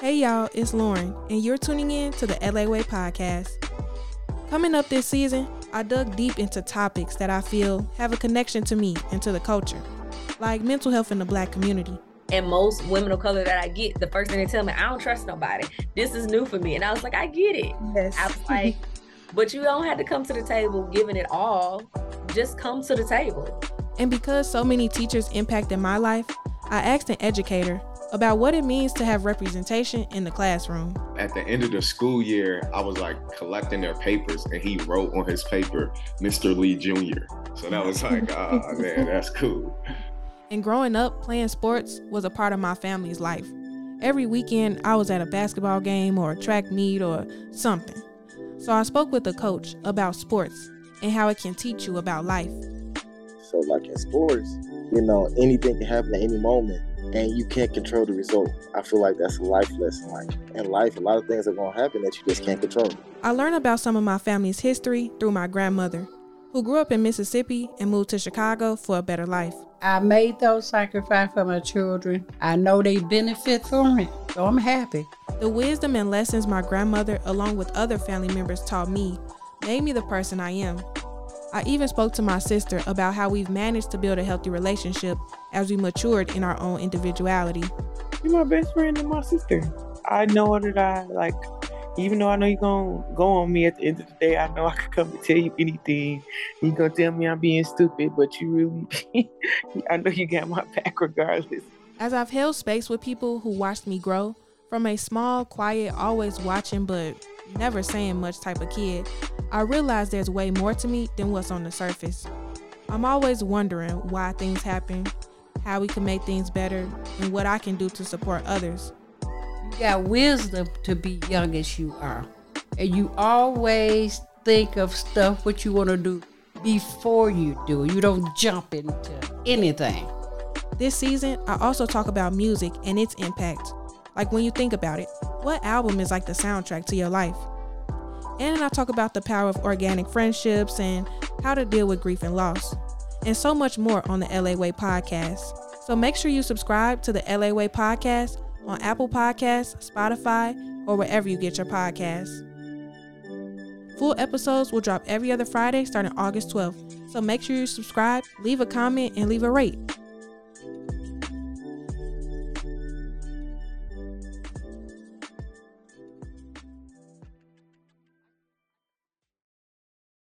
Hey y'all, it's Lauren, and you're tuning in to the LA Way podcast. Coming up this season, I dug deep into topics that I feel have a connection to me and to the culture, like mental health in the black community. And most women of color that I get, the first thing they tell me, I don't trust nobody. This is new for me. And I was like, I get it. Yes. I was like, but you don't have to come to the table giving it all. Just come to the table. And because so many teachers impacted my life, I asked an educator about what it means to have representation in the classroom. At the end of the school year, I was like collecting their papers, and he wrote on his paper, Mr. Lee Jr. So that was like, ah, man, that's cool. And growing up, playing sports was a part of my family's life. Every weekend, I was at a basketball game or a track meet or something. So I spoke with a coach about sports and how it can teach you about life. So, like in sports, you know, anything can happen at any moment and you can't control the result. I feel like that's a life lesson. Like in life, a lot of things are going to happen that you just can't control. I learned about some of my family's history through my grandmother, who grew up in Mississippi and moved to Chicago for a better life. I made those sacrifices for my children. I know they benefit from it, so I'm happy. The wisdom and lessons my grandmother, along with other family members, taught me made me the person I am. I even spoke to my sister about how we've managed to build a healthy relationship as we matured in our own individuality. You're my best friend and my sister. I know that I like, even though I know you're gonna go on me at the end of the day, I know I can come and tell you anything. You're gonna tell me I'm being stupid, but you really, I know you got my back regardless. As I've held space with people who watched me grow, from a small, quiet, always watching but never saying much type of kid, I realize there's way more to me than what's on the surface. I'm always wondering why things happen, how we can make things better, and what I can do to support others. You got wisdom to be young as you are. And you always think of stuff what you want to do before you do. You don't jump into anything. This season, I also talk about music and its impact. Like when you think about it, what album is like the soundtrack to your life? And I talk about the power of organic friendships and how to deal with grief and loss, and so much more on the LA Way podcast. So make sure you subscribe to the LA Way podcast on Apple Podcasts, Spotify, or wherever you get your podcasts. Full episodes will drop every other Friday starting August 12th. So make sure you subscribe, leave a comment, and leave a rate.